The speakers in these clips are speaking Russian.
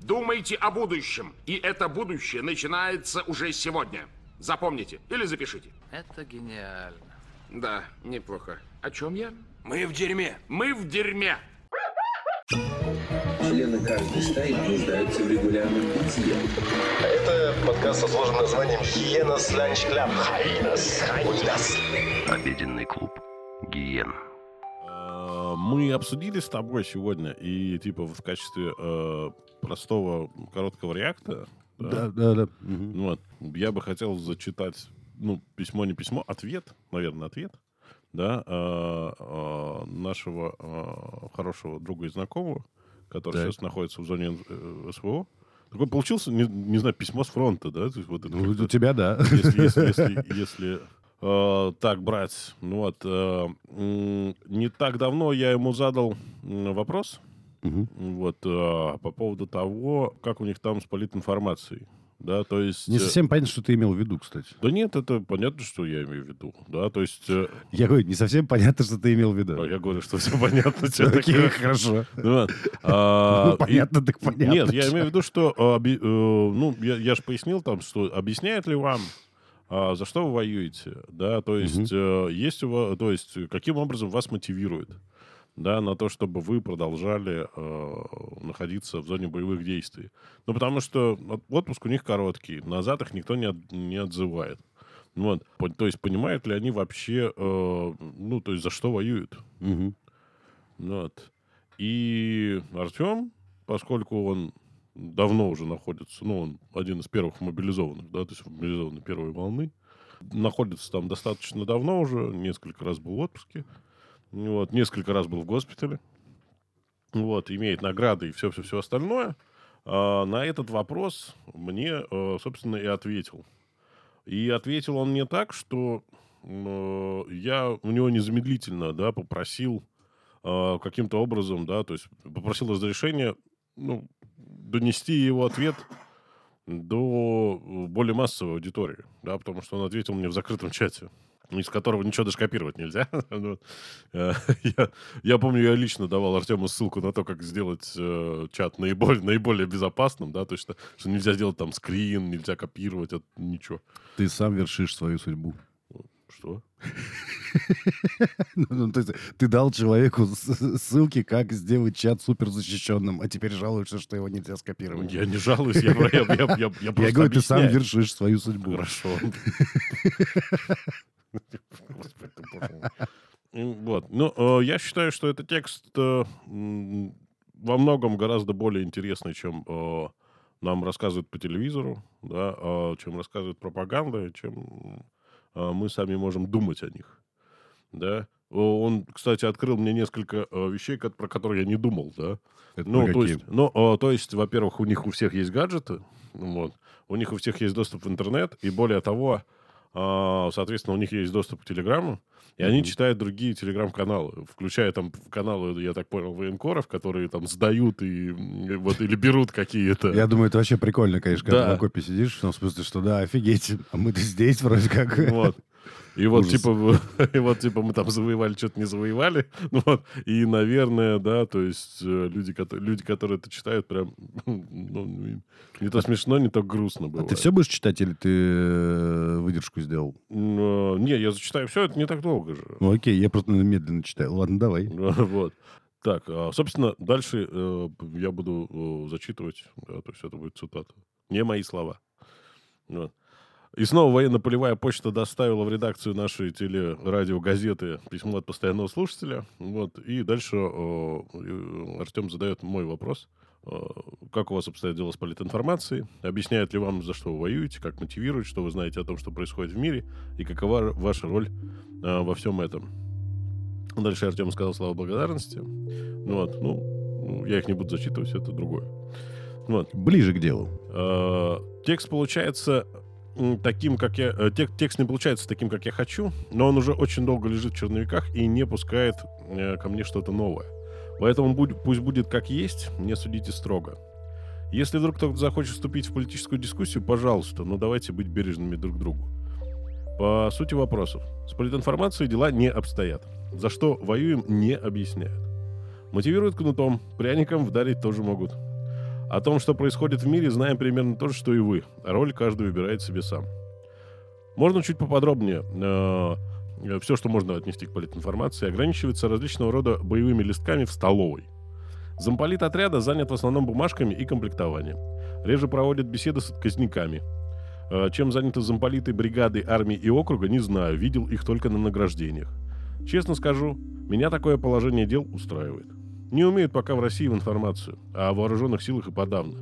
Думайте о будущем. И это будущее начинается уже сегодня. Запомните или запишите. Это гениально. Да, неплохо. О чем я? Мы в дерьме. Мы в дерьме. Члены каждой стаи нуждаются в регулярном питье. Это подкаст со сложным названием «Hyenas Lunch Club». Hyenas, hyenas. Обеденный клуб Гиен. А, Мы обсудили с тобой сегодня, и типа в качестве э, простого короткого реакта, Да, да, да. Мгм. ну вот, я бы хотел зачитать, ну, письмо, не письмо, ответ, наверное, ответ, да, э, э, нашего э, хорошего друга и знакомого, который Так. сейчас находится в зоне э, СВО. Такой получился, не, не знаю, письмо с фронта, да? То есть вот Ну, у тебя да. если, если, если, если, э, так брать, ну вот, э, не так давно я ему задал вопрос, Мгм. вот, э, по поводу того, как у них там с политинформацией, да, то есть... Не э, совсем понятно, что ты имел в виду, кстати. Да нет, это понятно, что я имею в виду, да, то есть... э, Я говорю, не совсем понятно, что ты имел в виду. а я говорю, что все понятно. Окей, хорошо. Ну а, Ну, понятно, так понятно. Нет, я имею в виду, что, оби- э, ну, я, же пояснил там, что объясняет ли вам, а, за что вы воюете, да, то есть, есть у вас, то есть, каким образом вас мотивирует, да, на то, чтобы вы продолжали э, находиться в зоне боевых действий. Ну, потому что от- отпуск у них короткий, назад их никто не, от- не отзывает. Вот. То есть, понимают ли они вообще, э, ну, то есть, за что воюют? Ну Вот. И Артем, поскольку он давно уже находится, ну, он один из первых мобилизованных, да, то есть мобилизованный первой волны, находится там достаточно давно уже, несколько раз был в отпуске, вот, несколько раз был в госпитале, вот, имеет награды и все-все-все остальное, а, на этот вопрос мне, э, собственно, и ответил. И ответил он мне так, что э, я у него незамедлительно, да, попросил э, каким-то образом, да, то есть попросил разрешения, ну, донести его ответ до более массовой аудитории, да, потому что он ответил мне в закрытом чате, из которого ничего даже копировать нельзя. Ну, э, я, я помню, я лично давал Артему ссылку на то, как сделать э, чат наиболее, наиболее безопасным, да, то есть, что, что нельзя сделать там скрин, нельзя копировать, это ничего. Ты сам вершишь свою судьбу. Что? Ну, то есть ты дал человеку ссылки, как сделать чат суперзащищенным, а теперь жалуешься, что его нельзя скопировать. Я не жалуюсь, я, я, я, я, я Я просто говорю, ты сам объясняю. вершишь свою судьбу. Хорошо. Господи ты, боже мой. М, Вот. Ну, э, я считаю, что этот текст э, во многом гораздо более интересный, чем э, нам рассказывают по телевизору, да, чем рассказывает пропаганда, чем мы сами можем думать о них. Да. Он, кстати, открыл мне несколько вещей, про которые я не думал, да. Это Ну, то какие? есть, ну, то есть, во-первых, у них у всех есть гаджеты, вот, у них у всех есть доступ в интернет, и более того, соответственно, у них есть доступ к Телеграмму, и они читают другие Телеграм-каналы, включая там каналы, я так понял, военкоров, которые там сдают и вот или берут какие-то. Я думаю, это вообще прикольно, конечно, когда Да. в окопе сидишь, в том смысле, что да, офигеть, а мы-то здесь вроде как. Вот. И вот, Ужас. типа, и вот, типа, мы там завоевали, что-то не завоевали. Ну, вот. И, наверное, да, то есть э, люди, которые, люди, которые это читают, прям, ну, не то смешно, не то грустно А бывает. ты все будешь читать или ты э, выдержку сделал? Но, не, я зачитаю все, это не так долго же. Ну окей, я просто медленно читаю. Ладно, давай. Вот. Так, а, собственно, дальше э, я буду зачитывать, да, то есть это будет цитата. Не мои слова. Вот. И снова военно-полевая почта доставила в редакцию нашей телерадиогазеты письмо от постоянного слушателя. Вот. И дальше Артем задает мой вопрос. Э, Как у вас обстоят дела с политинформацией? Объясняет ли вам, за что вы воюете, как мотивирует, что вы знаете о том, что происходит в мире, и какова ваша роль э, во всем этом? Дальше Артем сказал слова благодарности. Ну вот, ну, я их не буду зачитывать, это другое. Вот. Ближе к делу. Э, Текст получается таким, как я... э, тек- Текст не получается таким, как я хочу, но он уже очень долго лежит в черновиках и не пускает э, ко мне что-то новое. Поэтому будь- пусть будет как есть, не судите строго. Если вдруг кто-то захочет вступить в политическую дискуссию, пожалуйста, но давайте быть бережными друг к другу. По сути вопросов. С политинформацией дела не обстоят. За что воюем, не объясняют. Мотивируют кнутом, пряником вдарить тоже могут. О том, что происходит в мире, знаем примерно то же, что и вы. Роль каждый выбирает себе сам. Можно чуть поподробнее. все, что можно отнести к политинформации, ограничивается различного рода боевыми листками в столовой. Замполит отряда занят в основном бумажками и комплектованием. Реже проводит беседы с отказниками. Э, Чем заняты замполиты бригады, армии и округа, не знаю, видел их только на награждениях. Честно скажу, меня такое положение дел устраивает. Не умеют пока в России в информацию, а о вооруженных силах и подавно.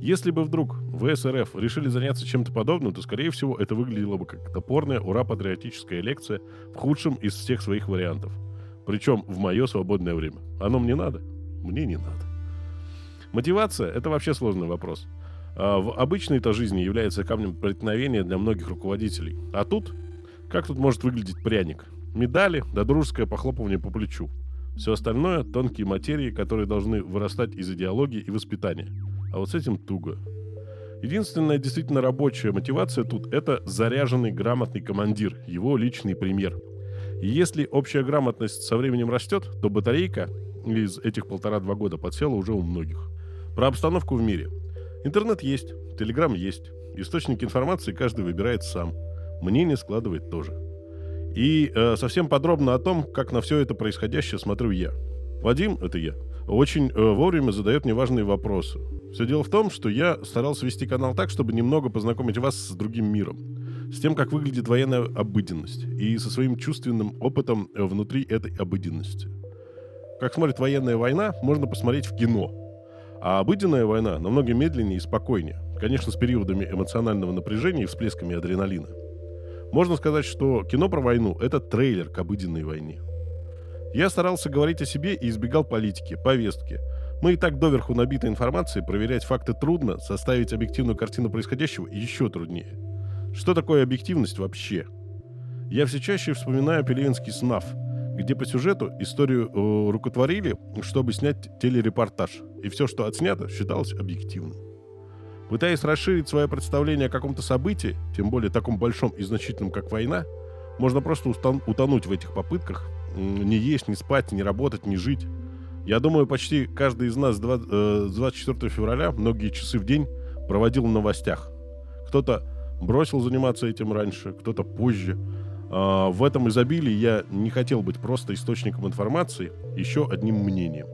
Если бы вдруг в СРФ решили заняться чем-то подобным, то, скорее всего, это выглядело бы как топорная ура-патриотическая лекция в худшем из всех своих вариантов. Причем в мое свободное время. Оно мне надо? Мне не надо. Мотивация – это вообще сложный вопрос. А в обычной-то жизни является камнем преткновения для многих руководителей. А тут? Как тут может выглядеть пряник? Медали да дружеское похлопывание по плечу. Все остальное – тонкие материи, которые должны вырастать из идеологии и воспитания. А вот с этим туго. Единственная действительно рабочая мотивация тут – это заряженный грамотный командир, его личный премьер. И если общая грамотность со временем растет, то батарейка из этих полтора-два года подсела уже у многих. Про обстановку в мире. Интернет есть, телеграм есть. Источники информации каждый выбирает сам. Мнение складывает тоже. И э, совсем подробно о том, как на все это происходящее смотрю я. Вадим, это я, очень э, вовремя задает мне важные вопросы. Все дело в том, что я старался вести канал так, чтобы немного познакомить вас с другим миром. С тем, как выглядит военная обыденность. И со своим чувственным опытом э, внутри этой обыденности. Как смотрит военная война, можно посмотреть в кино. А обыденная война намного медленнее и спокойнее. Конечно, с периодами эмоционального напряжения и всплесками адреналина. Можно сказать, что кино про войну — это трейлер к обыденной войне. Я старался говорить о себе и избегал политики, повестки. Мы и так доверху набиты информацией, проверять факты трудно, составить объективную картину происходящего еще труднее. Что такое объективность вообще? Я все чаще вспоминаю пелевинский СНАФ, где по сюжету историю э, рукотворили, чтобы снять телерепортаж, и все, что отснято, считалось объективным. Пытаясь расширить свое представление о каком-то событии, тем более таком большом и значительном, как война, можно просто утонуть в этих попытках, не есть, не спать, не работать, не жить. Я думаю, почти каждый из нас с два- э, с 24 февраля многие часы в день проводил в новостях. Кто-то бросил заниматься этим раньше, кто-то позже. А, в этом изобилии я не хотел быть просто источником информации, еще одним мнением.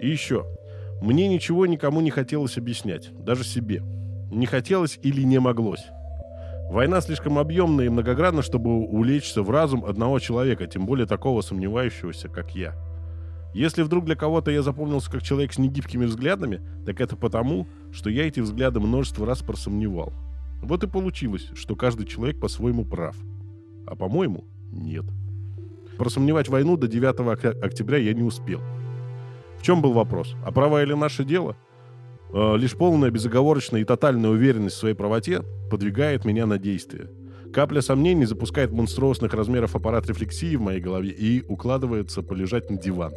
И еще. Мне ничего никому не хотелось объяснять, даже себе. Не хотелось или не моглось. Война слишком объемная и многогранна, чтобы улечься в разум одного человека, тем более такого сомневающегося, как я. Если вдруг для кого-то я запомнился как человек с негибкими взглядами, так это потому, что я эти взгляды множество раз просомневал. Вот и получилось, что каждый человек по-своему прав. А по-моему, нет. Просомневать войну до 9 октя- октября я не успел. В чем был вопрос? А права или наше дело? Э, лишь полная, безоговорочная и тотальная уверенность в своей правоте подвигает меня на действие. Капля сомнений запускает монструозных размеров аппарат рефлексии в моей голове и укладывается полежать на диван.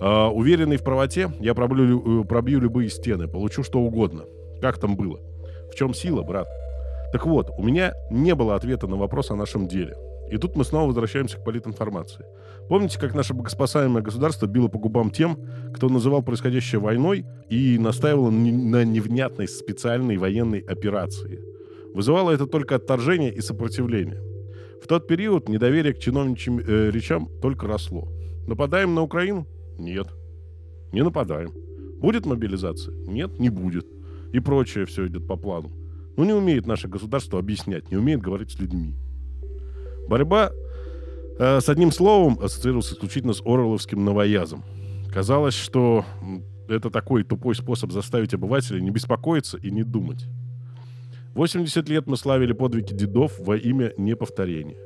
Э, уверенный в правоте, я пробью, лю- э, пробью любые стены, получу что угодно. Как там было? В чем сила, брат? Так вот, у меня не было ответа на вопрос о нашем деле. И тут мы снова возвращаемся к политинформации. Помните, как наше богоспасаемое государство било по губам тем, кто называл происходящее войной и настаивало на невнятной специальной военной операции? Вызывало это только отторжение и сопротивление. В тот период недоверие к чиновничьим э, речам только росло. Нападаем на Украину? Нет. Не нападаем. Будет мобилизация? Нет, не будет. И прочее все идет по плану. Но не умеет наше государство объяснять, не умеет говорить с людьми. Борьба э, с одним словом ассоциировалась исключительно с Орловским новоязом. Казалось, что это такой тупой способ заставить обывателя не беспокоиться и не думать. 80 лет мы славили подвиги дедов во имя неповторения.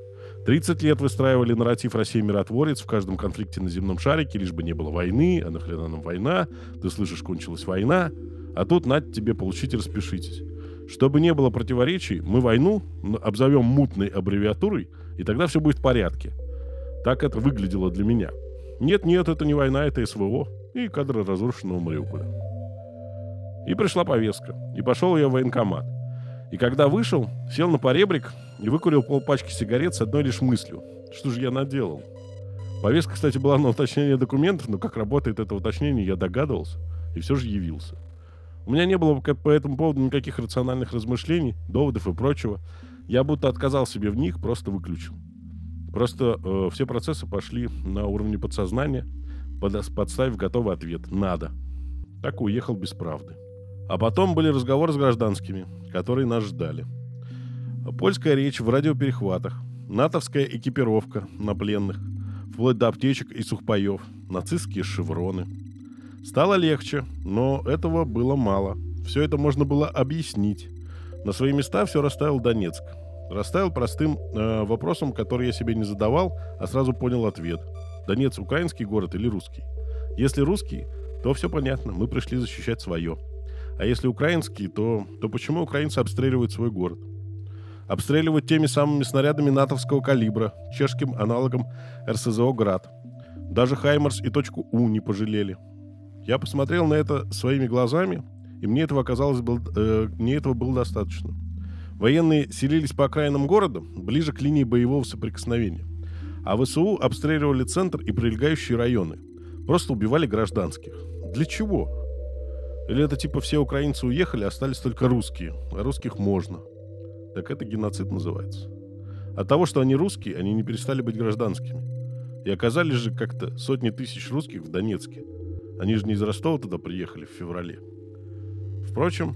30 лет выстраивали нарратив «Россия миротворец» в каждом конфликте на земном шарике, лишь бы не было войны, а нахрена нам война, ты слышишь, кончилась война, а тут, нате тебе, получите, распишитесь. Чтобы не было противоречий, мы войну обзовем мутной аббревиатурой, и тогда все будет в порядке. Так это выглядело для меня. Нет-нет, это не война, это СВО и кадры разрушенного Мариуполя. И пришла повестка, и пошел я в военкомат. И когда вышел, сел на поребрик и выкурил полпачки сигарет с одной лишь мыслью. Что же я наделал? Повестка, кстати, была на уточнение документов, но как работает это уточнение, я догадывался и все же явился. У меня не было по этому поводу никаких рациональных размышлений, доводов и прочего. Я будто отказал себе в них, просто выключил. Просто э, все процессы пошли на уровне подсознания, под, подставив готовый ответ «надо». Так уехал без правды. А потом были разговоры с гражданскими, которые нас ждали. Польская речь в радиоперехватах, натовская экипировка на пленных, вплоть до аптечек и сухпаев, нацистские шевроны. Стало легче, но этого было мало. Все это можно было объяснить. На свои места все расставил Донецк. Расставил простым э, вопросом, который я себе не задавал, а сразу понял ответ. Донецк украинский город или русский? Если русский, то все понятно, мы пришли защищать свое. А если украинский, то, то почему украинцы обстреливают свой город? Обстреливают теми самыми снарядами натовского калибра, чешским аналогом РСЗО «Град». Даже «Хаймарс» и «Точку У» не пожалели. Я посмотрел на это своими глазами, и мне этого оказалось был, э, мне этого было достаточно. Военные селились по окраинам города, ближе к линии боевого соприкосновения. А ВСУ обстреливали центр и прилегающие районы. Просто убивали гражданских. Для чего? Или это типа все украинцы уехали, остались только русские, а русских можно. Так это геноцид называется. От того, что они русские, они не перестали быть гражданскими. И оказались же как-то сотни тысяч русских в Донецке. Они же не из Ростова туда приехали в феврале. Впрочем,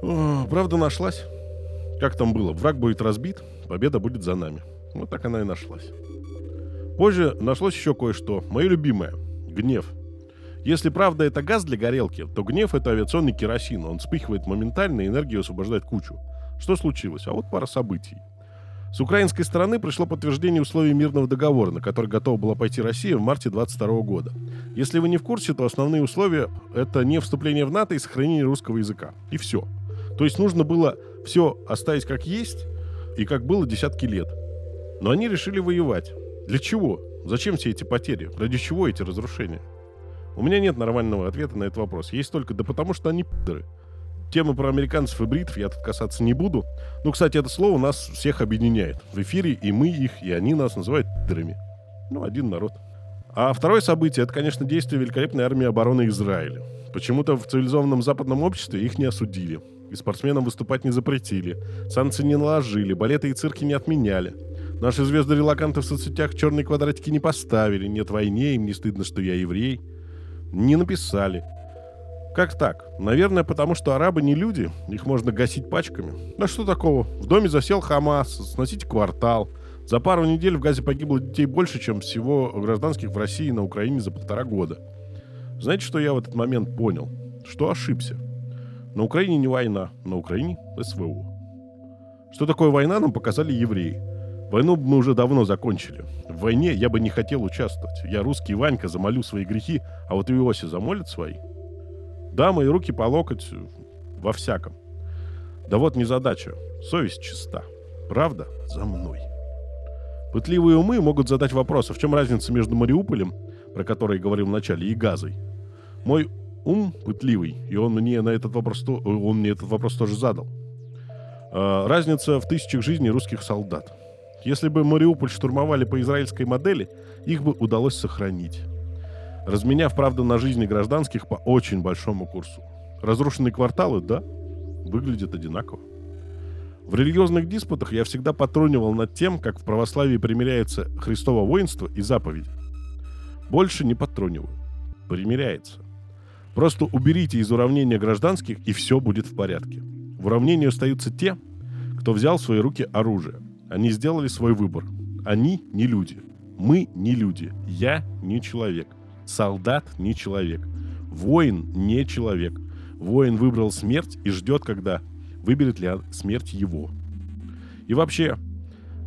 правда нашлась. Как там было? Враг будет разбит, победа будет за нами. Вот так она и нашлась. Позже нашлось еще кое-что. Мое любимое. Гнев. Если правда это газ для горелки, то гнев это авиационный керосин. Он вспыхивает моментально, и энергию освобождает кучу. Что случилось? А вот пара событий. С украинской стороны пришло подтверждение условий мирного договора, на который готова была пойти Россия в марте 22 года. Если вы не в курсе, то основные условия — это не вступление в НАТО и сохранение русского языка. И все. То есть нужно было все оставить как есть и как было десятки лет. Но они решили воевать. Для чего? Зачем все эти потери? Ради чего эти разрушения? У меня нет нормального ответа на этот вопрос. Есть только да потому, что они пидоры. Тему про американцев и бритов я тут касаться не буду. Ну, кстати, это слово нас всех объединяет. В эфире и мы их, и они нас называют пидорами. Ну, один народ. А второе событие — это, конечно, действие великолепной армии обороны Израиля. Почему-то в цивилизованном западном обществе их не осудили. И спортсменам выступать не запретили. Санкции не наложили, балеты и цирки не отменяли. Наши звезды-релаканты в соцсетях черные квадратики не поставили. Нет войне, им не стыдно, что я еврей. Не написали. Как так? Наверное, потому что арабы не люди, их можно гасить пачками. Да что такого? В доме засел Хамас, сносить квартал. За пару недель в Газе погибло детей больше, чем всего гражданских в России и на Украине за полтора года. Знаете, что я в этот момент понял? Что ошибся. На Украине не война, на Украине СВО. Что такое война, нам показали евреи. Войну мы уже давно закончили. В войне я бы не хотел участвовать. Я русский Ванька, замолю свои грехи, а вот Иоси замолит свои. Да, мои руки по локоть во всяком. Да вот не задача. Совесть чиста. Правда за мной. Пытливые умы могут задать вопрос, а в чем разница между Мариуполем, про который говорил в начале, и Газой? Мой ум пытливый, и он мне на этот вопрос, он мне этот вопрос тоже задал. А, разница в тысячах жизней русских солдат. Если бы Мариуполь штурмовали по израильской модели, их бы удалось сохранить. Разменяв, правда, на жизни гражданских по очень большому курсу. Разрушенные кварталы, да, выглядят одинаково. В религиозных диспутах я всегда потрунивал над тем, как в православии примиряется Христово воинство и заповеди. Больше не потруниваю. Примиряется. Просто уберите из уравнения гражданских, и все будет в порядке. В уравнении остаются те, кто взял в свои руки оружие. Они сделали свой выбор. Они не люди. Мы не люди. Я не человек. Солдат не человек. Воин не человек. Воин выбрал смерть и ждет, когда выберет ли смерть его. И вообще,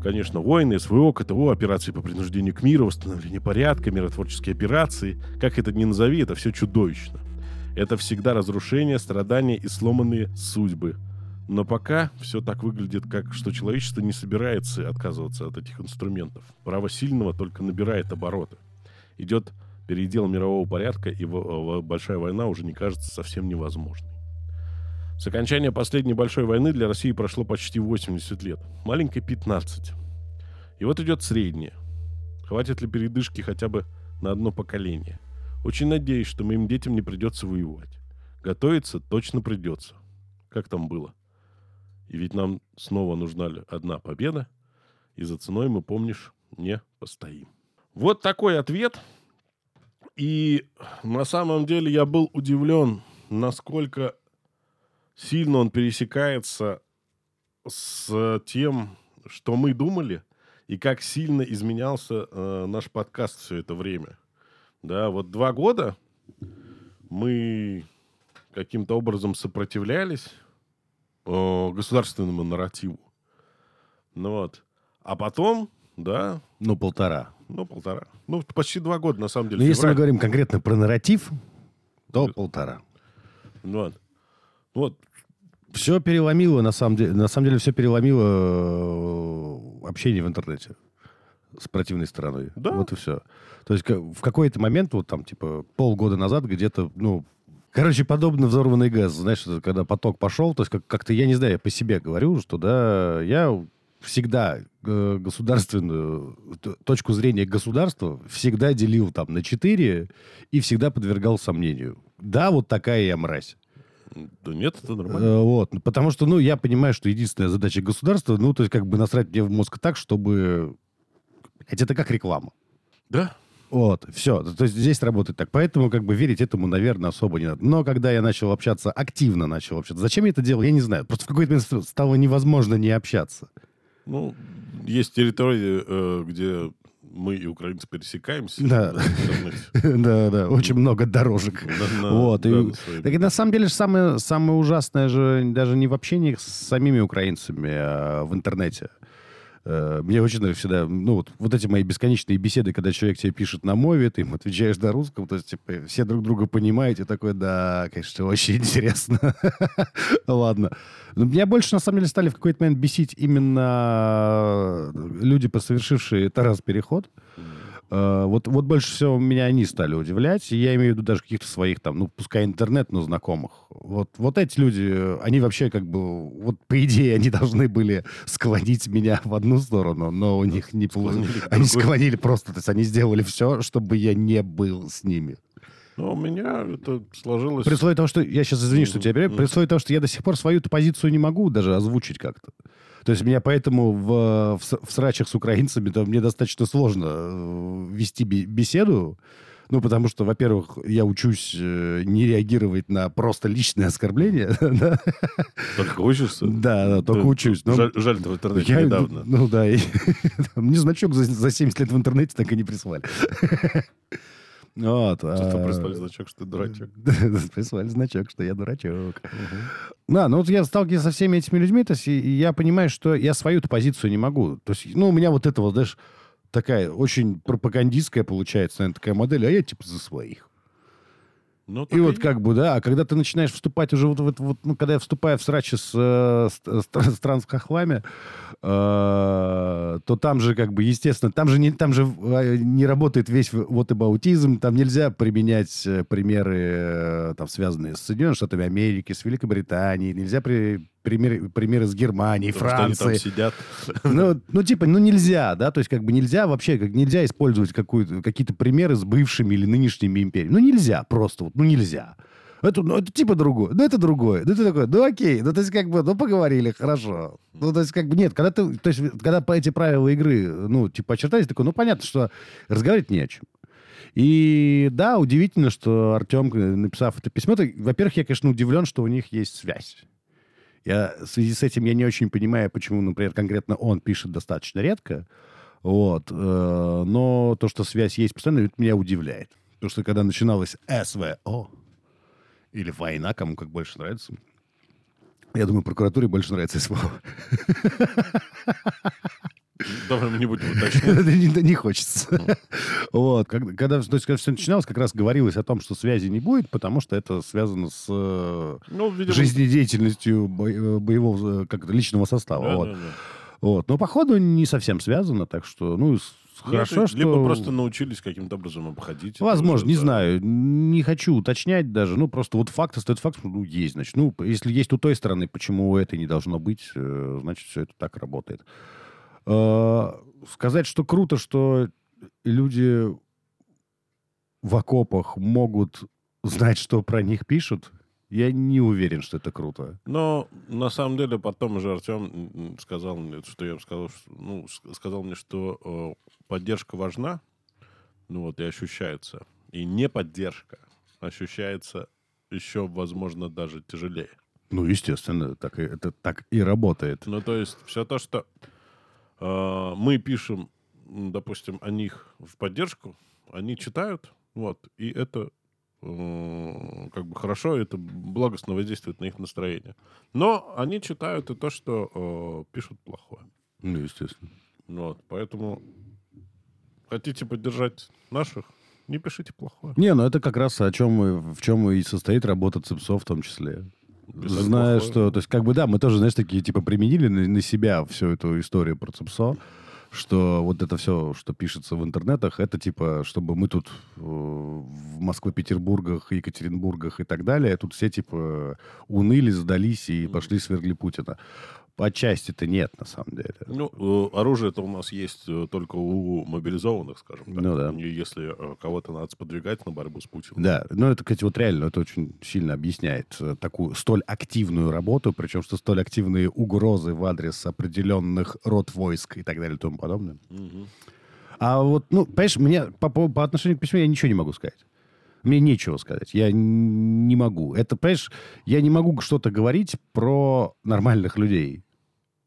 конечно, воины, СВО, КТО, операции по принуждению к миру, восстановление порядка, миротворческие операции, как это ни назови, это все чудовищно. Это всегда разрушение, страдания и сломанные судьбы. Но пока все так выглядит, как что человечество не собирается отказываться от этих инструментов. Право сильного только набирает обороты. Идет передел мирового порядка, и большая война уже не кажется совсем невозможной. С окончания последней большой войны для России прошло почти 80 лет. Маленькой 15. И вот идет средняя. Хватит ли передышки хотя бы на одно поколение? Очень надеюсь, что моим детям не придется воевать. готовиться точно придется. Как там было? И ведь нам снова нужна одна победа, и за ценой мы, помнишь, не постоим. Вот такой ответ. И на самом деле я был удивлен, насколько сильно он пересекается с тем, что мы думали, и как сильно изменялся э, наш подкаст все это время. Да, вот два года мы каким-то образом сопротивлялись э, государственному нарративу. Ну вот. А потом, да, Ну, полтора. ну, полтора. Ну, почти два года, на самом деле. Но Ну, если мы говорим конкретно про нарратив, то полтора. Ну Вот. Вот. Все переломило, на самом деле, на самом деле все переломило э, общение в интернете с противной стороной. Да. Вот и все. То есть в какой-то момент, вот там, типа, полгода назад где-то, ну, короче, подобно взорванный газ, знаешь, когда поток пошел, то есть как- как-то, я не знаю, я по себе говорю, что, да, я всегда э, государственную точку зрения государства всегда делил там на четыре и всегда подвергал сомнению. Да, вот такая я мразь. Да нет, это нормально. Э, Вот, ну, потому что, ну, я понимаю, что единственная задача государства, ну, то есть как бы насрать мне в мозг так, чтобы... Хотя это как реклама. Да. Вот, все. То есть здесь работает так. Поэтому как бы верить этому, наверное, особо не надо. Но когда я начал общаться, активно начал общаться. Зачем я это делал, я не знаю. Просто в какой-то момент стало невозможно не общаться. Ну, есть территории, э, где мы и украинцы пересекаемся. Да. Да, да, очень много дорожек. Вот, Так и на самом деле самое, самое ужасное же даже не в общении с самими украинцами, а в интернете. Э, Мне очень всегда, ну, вот, вот эти мои бесконечные беседы, когда человек тебе пишет на мове, ты ему отвечаешь на русском, то есть, типа, все друг друга понимаете, такой, да, конечно, очень интересно. Ладно. Но меня больше, на самом деле, стали в какой-то момент бесить именно люди, посовершившие Тарас переход. Э, Вот, вот больше всего меня они стали удивлять. Я имею в виду даже каких-то своих там, ну, пускай интернет, но знакомых. Вот, вот эти люди, они вообще как бы, вот по идее, они должны были склонить меня в одну сторону, но у них не получилось. Они склонили просто, то есть они сделали все, чтобы я не был с ними. Но у меня это сложилось... При условии того, что... Я сейчас извини, что тебя перебью. При условии того, что я до сих пор свою позицию не могу даже озвучить как-то. То есть меня поэтому в, в, в срачах с украинцами то мне достаточно сложно э, вести бе- беседу. Ну, потому что, во-первых, я учусь э, не реагировать на просто личные оскорбления. да. Только учишься? Да, да, только учусь. Но Жаль, жаль, ты в интернете я- недавно. Ну да, и- мне значок за, за 70 лет в интернете так и не прислали. Вот. Просто а- прислали значок, что ты дурачок. Прислали значок, что я дурачок. Да, ну вот я сталкиваюсь со всеми этими людьми, то есть и я понимаю, что я свою-то позицию не могу. То есть, ну, у меня вот это вот, знаешь, такая очень пропагандистская получается, наверное, такая модель, а я типа за своих. Ну, И вот как бы, да, а когда ты начинаешь вступать уже вот, в это вот ну, когда я вступаю в срачи с, э, с, с, с транс-хохлами, э, то там же, как бы, естественно, там же не, там же э, не работает весь вот аутизм, там нельзя применять э, примеры, э, там, связанные с Соединенными Штатами Америки, с Великобританией, нельзя при, примеры, примеры с Германией, потому что они там сидят. Ну, ну, типа, ну нельзя, да, то есть как бы нельзя вообще, как нельзя использовать какие-то примеры с бывшими или нынешними империями. Ну нельзя просто, вот, ну нельзя. Это, ну, это типа другое, ну это другое. Ну ты такой, ну окей, ну то есть как бы, ну поговорили, хорошо. Ну то есть как бы нет, когда ты, то есть когда по эти правила игры, ну типа очертались, такой, ну понятно, что разговаривать не о чем. И да, удивительно, что Артем, э, написав это письмо, то, во-первых, я, конечно, удивлен, что у них есть связь. Я в связи с этим я не очень понимаю, почему, например, конкретно он пишет достаточно редко. Вот. э, Но то, что связь есть постоянно, это меня удивляет. Потому что когда начиналась СВО, или война, кому как больше нравится, я думаю, прокуратуре больше нравится СВО. Давай мы не будем уточнять. не, не хочется. вот. Когда, то есть, когда все начиналось, как раз говорилось о том, что связи не будет, потому что это связано с э, Ну, видимо... жизнедеятельностью э, боевого, э, как это, личного состава. да, вот. да, да. Вот. Но, походу, не совсем связано, так что, ну, Ну, хорошо, это что... Либо просто научились каким-то образом обходить. это Возможно, уже, не да. знаю, не хочу уточнять даже. Ну, просто вот факт остается факт, что ну, есть, значит. Ну, если есть у той стороны, почему у этой не должно быть, значит, все это так работает. Э, Сказать, что круто, что люди в окопах могут знать, что про них пишут, Я не уверен, что это круто. Но на самом деле потом уже Артем сказал мне, что я сказал, что, ну, сказал мне, что э, поддержка важна, ну вот и ощущается. И не поддержка ощущается еще, возможно, даже тяжелее. Ну, естественно, так и, это так и работает. Ну, то есть все то, что мы пишем, допустим, о них в поддержку, они читают, вот, и это как бы хорошо, это благостно воздействует на их настроение. Но они читают и то, что э, пишут плохое. Ну, естественно. Вот, поэтому хотите поддержать наших, не пишите плохое. Не, ну это как раз о чем мы, в чем и состоит работа ЦИПСО в том числе. Зная, плохое. что... То есть, как бы, да, мы тоже, знаешь, такие, типа, применили на, на себя всю эту историю про ЦИПСО, что вот это все, что пишется в интернетах, это, типа, чтобы мы тут э, в Москве-Петербургах, Екатеринбургах и так далее, тут все, типа, уныли, сдались и пошли свергли Путина. По части-то нет, на самом деле. Ну, э, оружие-то у нас есть э, только у мобилизованных, скажем так. Ну да. Если э, кого-то надо сподвигать на борьбу с Путиным. Да, но это, кстати, вот реально, это очень сильно объясняет такую столь активную работу, причем что столь активные угрозы в адрес определенных род войск и так далее и тому подобное. А вот, ну, понимаешь, мне по, по, по отношению к письму я ничего не могу сказать. Мне нечего сказать. Я не могу. Это, понимаешь, я не могу что-то говорить про нормальных людей.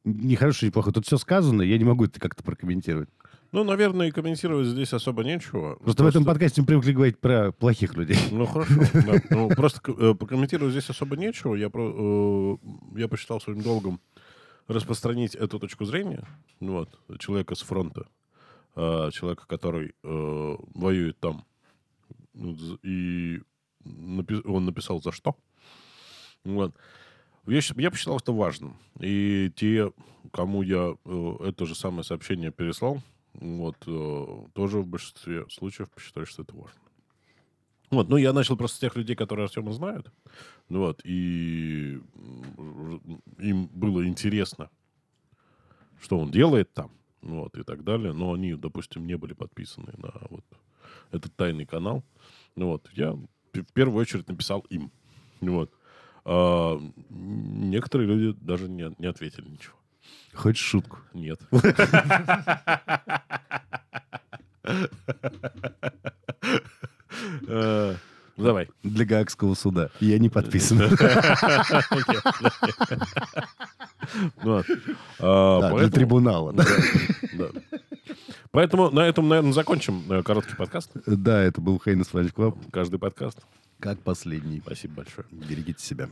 Не хорошо, не плохо. Тут все сказано, я не могу это как-то прокомментировать. Ну, наверное, и комментировать здесь особо нечего. Просто в этом подкасте мы привыкли говорить про плохих людей. Ну, хорошо. да. Ну, просто э, покомментировать здесь особо нечего. Я, про- э, я посчитал своим долгом распространить эту точку зрения. Ну Вот, человека с фронта. э, человека, который воюет там. И он написал за что. Вот. Я, я посчитал это важным. И те, кому я э, это же самое сообщение переслал, вот, э, тоже в большинстве случаев посчитали, что это важно. Вот, ну, я начал просто с тех людей, которые Артема знают. Вот, и им было интересно, что он делает там, вот, и так далее. Но они, допустим, не были подписаны на вот этот тайный канал. Ну, вот, я в первую очередь написал им. Вот. А, некоторые люди даже не, не ответили ничего. Хочешь шутку? Нет. Э, Давай. Для Гаагского суда. Я не подписан. А, для трибунала. Поэтому на этом, наверное, закончим э, короткий подкаст. Да, это был Hyenas Lunch Club. Каждый подкаст. Как последний. Спасибо большое. Берегите себя.